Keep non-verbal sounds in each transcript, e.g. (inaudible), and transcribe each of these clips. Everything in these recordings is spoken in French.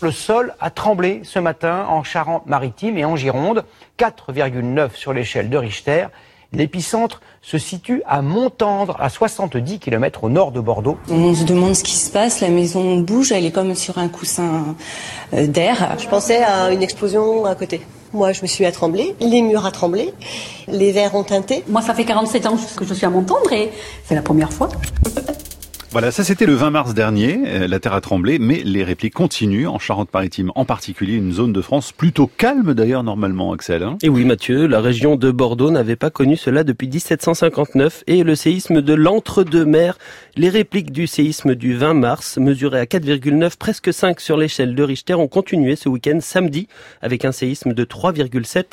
Le sol a tremblé ce matin en Charente-Maritime et en Gironde, 4,9 sur l'échelle de Richter. L'épicentre se situe à Montendre, à 70 km au nord de Bordeaux. On se demande ce qui se passe, la maison bouge, elle est comme sur un coussin euh, d'air. Je pensais à une explosion à côté. Moi, je me suis à trembler, les murs à trembler, les verres ont teinté. Moi, ça fait 47 ans que je suis à Montendre et c'est la première fois. Voilà, ça c'était le 20 mars dernier, euh, la Terre a tremblé, mais les répliques continuent en Charente-Maritime, en particulier une zone de France plutôt calme d'ailleurs normalement, Axel. Hein. et oui Mathieu, la région de Bordeaux n'avait pas connu cela depuis 1759 et le séisme de l'entre-deux-mers. Les répliques du séisme du 20 mars, mesurées à 4,9, presque 5 sur l'échelle de Richter, ont continué ce week-end samedi avec un séisme de 3,7.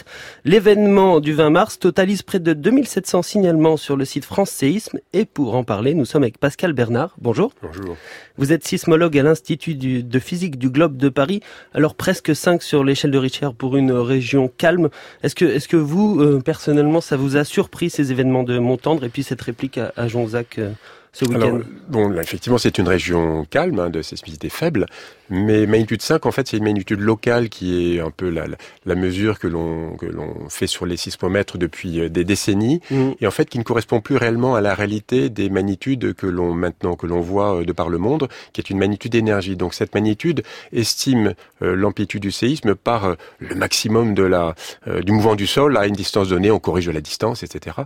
L'événement du 20 mars totalise près de 2700 signalements sur le site France Séisme et pour en parler, nous sommes avec Pascal Bernard bonjour. Bonjour. Vous êtes sismologue à l'Institut de physique du Globe de Paris. Alors presque 5 sur l'échelle de Richter pour une région calme. Est-ce que, est-ce que vous, euh, personnellement, ça vous a surpris ces événements de Montendre et puis cette réplique à, à Jonzac euh, ce week-end Bon, effectivement, c'est une région calme, hein, de sismicité faible, mais magnitude 5, en fait, c'est une magnitude locale qui est un peu la, la, mesure que l'on que l'on fait sur les sismomètres depuis euh, des décennies, mmh. et en fait qui ne correspond plus réellement à la réalité des magnitudes que l'on maintenant que l'on voit euh, de par le monde, qui est une magnitude d'énergie. Donc cette magnitude estime euh, l'amplitude du séisme par euh, le maximum de la euh, du mouvement du sol à une distance donnée, on corrige de la distance, etc.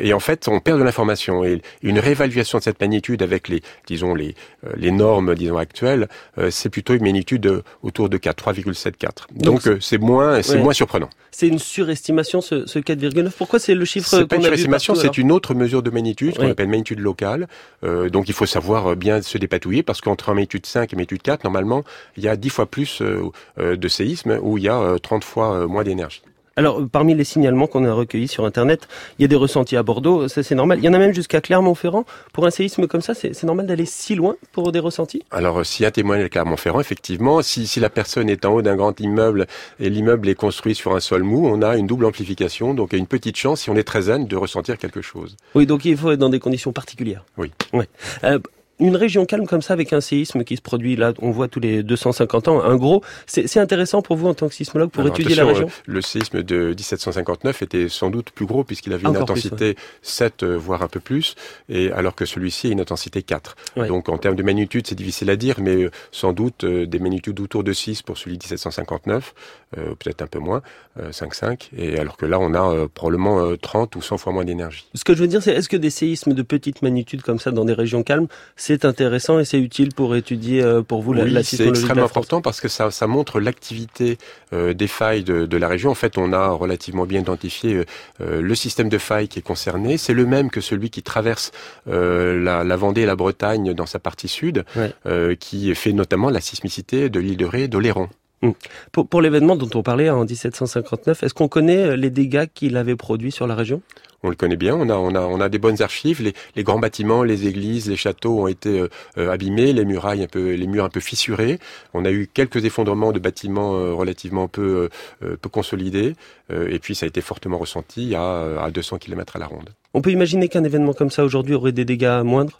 et en fait, on perd de l'information et une réévaluation de cette magnitude avec les disons les les normes disons actuelles c'est plutôt une magnitude autour de 4, 3,74. Donc c'est moins, c'est ouais. moins surprenant. C'est une surestimation ce, ce 4,9. Pourquoi c'est le chiffre C'est pas une surestimation, c'est une autre mesure de magnitude qu'on oui. appelle magnitude locale. Euh, donc il faut savoir bien se dépatouiller parce qu'entre magnitude 5 et magnitude 4, normalement, il y a 10 fois plus euh, de séisme où il y a 30 fois moins d'énergie. Alors, parmi les signalements qu'on a recueillis sur Internet, il y a des ressentis à Bordeaux, ça c'est normal. Il y en a même jusqu'à Clermont-Ferrand. Pour un séisme comme ça, c'est normal d'aller si loin pour des ressentis? Alors, si un témoin est à Clermont-Ferrand, effectivement, si, si la personne est en haut d'un grand immeuble et l'immeuble est construit sur un sol mou, on a une double amplification, donc il y a une petite chance, si on est très zen, de ressentir quelque chose. Oui, donc il faut être dans des conditions particulières. Oui. Ouais. Euh, une région calme comme ça avec un séisme qui se produit là, on voit tous les 250 ans, un gros, c'est intéressant pour vous en tant que sismologue pour Alors, étudier la région? Le séisme de 1759 était sans doute plus gros puisqu'il avait Encore une intensité plus, ouais. 7 voire un peu plus, et alors que celui-ci a une intensité 4. Ouais. Donc en termes de magnitude, c'est difficile à dire, mais sans doute euh, des magnitudes autour de 6 pour celui de 1759, euh, peut-être un peu moins, euh, 5,5, et alors que là on a euh, probablement 30 ou 100 fois moins d'énergie. Ce que je veux dire, c'est est-ce que des séismes de petite magnitude comme ça dans des régions calmes, c'est intéressant et c'est utile pour étudier euh, pour vous la, oui, la c'est extrêmement important parce que ça, ça montre l'activité euh, des failles de, de, la région. En fait, on a relativement bien identifié euh, le système de failles qui est concerné. C'est le même que celui qui traverse euh, la, la, Vendée et la Bretagne dans sa partie sud, ouais. Qui fait notamment la sismicité de l'île de Ré et d'Oléron. Mmh. Pour, pour l'événement dont on parlait en 1759, est-ce qu'on connaît les dégâts qu'il avait produits sur la région? On le connaît bien. On a, on a, on a des bonnes archives. Les, les grands bâtiments, les églises, les châteaux ont été euh, abîmés, les murailles un peu, les murs un peu fissurés. On a eu quelques effondrements de bâtiments euh, relativement peu, euh, peu consolidés. et puis ça a été fortement ressenti à, à 200 km à la ronde. On peut imaginer qu'un événement comme ça aujourd'hui aurait des dégâts moindres?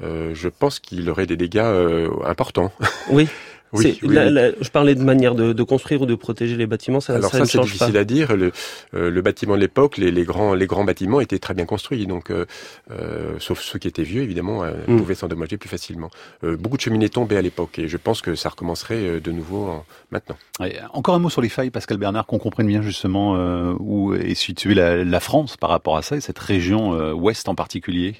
je pense qu'il aurait des dégâts importants. Oui. (laughs) Oui, oui, la, la, je parlais de manière de, de, construire ou de protéger les bâtiments. Ça, Alors ça, ça, c'est difficile pas. à dire. Le, euh, le bâtiment de l'époque, les, les, grands, les grands bâtiments étaient très bien construits, donc euh, euh, sauf ceux qui étaient vieux, évidemment, mm. pouvaient s'endommager plus facilement. Euh, beaucoup de cheminées tombaient à l'époque, et je pense que ça recommencerait de nouveau en, maintenant. Encore un mot sur les failles, Pascal Bernard, qu'on comprenne bien justement euh, où est située la, la, France par rapport à ça, et cette région ouest en particulier?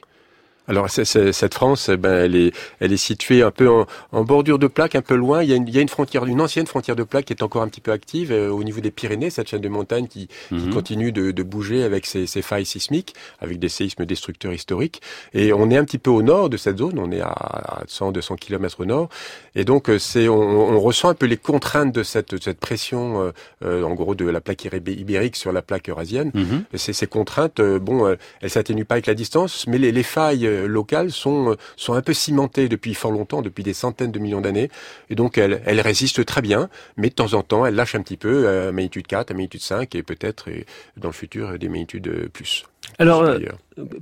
Alors c est, c est, cette France, eh ben, elle est, elle est située un peu en, en, bordure de plaque, un peu loin. Il y, a une, il y a une frontière, une ancienne frontière de plaque qui est encore un petit peu active euh, au niveau des Pyrénées, cette chaîne de montagnes qui, mm -hmm. qui continue de, de, bouger avec ses, ses, failles sismiques, avec des séismes destructeurs historiques. Et on est un petit peu au nord de cette zone, on est à 100, 200 km au nord. Et donc euh, c'est, on, on, ressent un peu les contraintes de cette, de cette pression, euh, euh, en gros, de la plaque ibérique sur la plaque eurasienne. Mm -hmm. Ces, ces contraintes, euh, bon, elles s'atténuent pas avec la distance, mais les, les failles locales sont, sont un peu cimentées depuis fort longtemps, depuis des centaines de millions d'années. Et donc, elles, elles résistent très bien, mais de temps en temps, elles lâchent un petit peu à magnitude 4, à magnitude 5, et peut-être dans le futur des magnitudes plus. Alors, euh,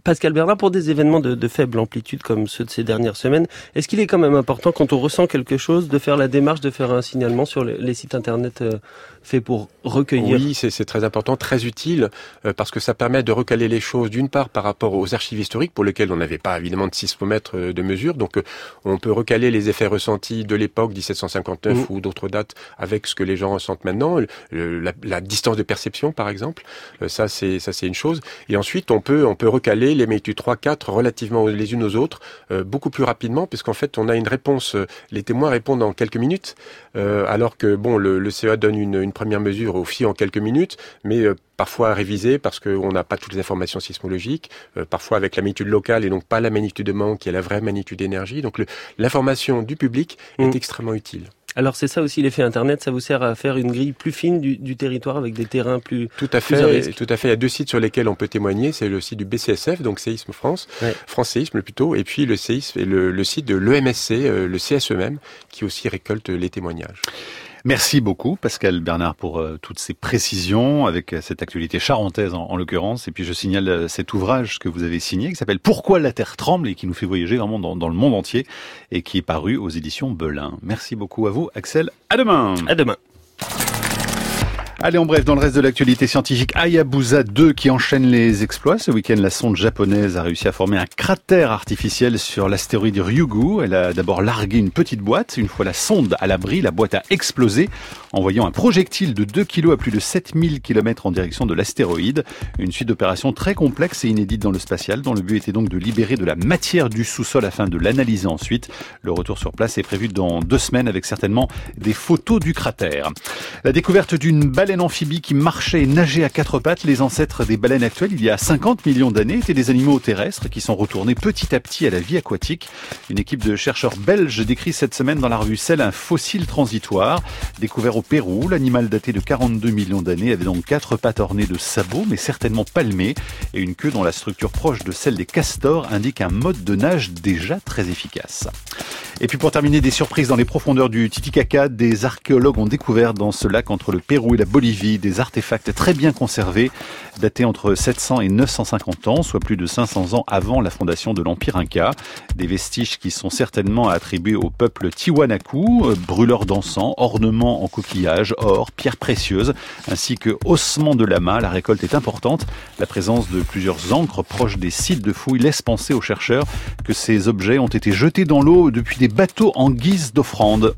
Pascal Bernard, pour des événements de, de, faible amplitude comme ceux de ces dernières semaines, est-ce qu'il est quand même important quand on ressent quelque chose de faire la démarche de faire un signalement sur les, les sites internet euh, faits pour recueillir Oui, c'est très important, très utile, euh, parce que ça permet de recaler les choses d'une part par rapport aux archives historiques pour lesquelles on n'avait pas évidemment de sismomètre de mesure, donc euh, on peut recaler les effets ressentis de l'époque 1759 mmh. ou d'autres dates avec ce que les gens ressentent maintenant, le, la, la, distance de perception par exemple, ça c'est une chose, et ensuite on peut on peut recaler les magnitudes 3, 4 relativement les unes aux autres euh, beaucoup plus rapidement, puisqu'en fait on a une réponse, les témoins répondent en quelques minutes, euh, alors que bon le, le CEA donne une, une première mesure aussi en quelques minutes, mais euh, parfois révisée parce qu'on n'a pas toutes les informations sismologiques, euh, parfois avec la magnitude locale et donc pas la magnitude de manque qui est la vraie magnitude d'énergie. Donc l'information du public mmh. est extrêmement utile. Alors c'est ça aussi l'effet Internet, ça vous sert à faire une grille plus fine du, du territoire avec des terrains plus tout à fait, tout à fait. Il y a deux sites sur lesquels on peut témoigner, c'est le site du BCSF, donc Séisme France, ouais. France Séisme plutôt, et puis le séisme et le, le site de l'EMSC, euh, le CSE même, qui aussi récolte les témoignages. Merci beaucoup Pascal Bernard pour euh, toutes ces précisions avec cette actualité charentaise en, en l'occurrence. Et puis je signale euh, cet ouvrage que vous avez signé qui s'appelle Pourquoi la Terre tremble et qui nous fait voyager vraiment dans, dans, le monde entier et qui est paru aux éditions Belin. Merci beaucoup à vous Axel. À demain. À demain. Allez, en bref, dans le reste de l'actualité scientifique, Hayabusa 2 qui enchaîne les exploits. Ce week-end, la sonde japonaise a réussi à former un cratère artificiel sur l'astéroïde Ryugu. Elle a d'abord largué une petite boîte. Une fois la sonde à l'abri, la boîte a explosé, envoyant un projectile de 2 kg à plus de 7000 km en direction de l'astéroïde. Une suite d'opérations très complexe et inédite dans le spatial, dont le but était donc de libérer de la matière du sous-sol afin de l'analyser ensuite. Le retour sur place est prévu dans deux semaines avec certainement des photos du cratère. La découverte d'une baleine amphibie qui marchait et nageait à quatre pattes. Les ancêtres des baleines actuelles, il y a 50 millions d'années, étaient des animaux terrestres qui sont retournés petit à petit à la vie aquatique. Une équipe de chercheurs belges décrit cette semaine dans la revue Cell un fossile transitoire découvert au Pérou. L'animal daté de 42 millions d'années avait donc quatre pattes ornées de sabots, mais certainement palmées, et une queue dont la structure proche de celle des castors indique un mode de nage déjà très efficace. Et puis pour terminer, des surprises dans les profondeurs du Titicaca, des archéologues ont découvert dans ce lac entre le Pérou et la Des artefacts très bien conservés, datés entre 700 et 950 ans, soit plus de 500 ans avant la fondation de l'Empire Inca. Des vestiges qui sont certainement attribués au peuple Tiwanaku, brûleurs d'encens, ornements en coquillages, or, pierres précieuses, ainsi que ossements de lama. La récolte est importante. La présence de plusieurs encres proches des sites de fouilles laisse penser aux chercheurs que ces objets ont été jetés dans l'eau depuis des bateaux en guise d'offrande.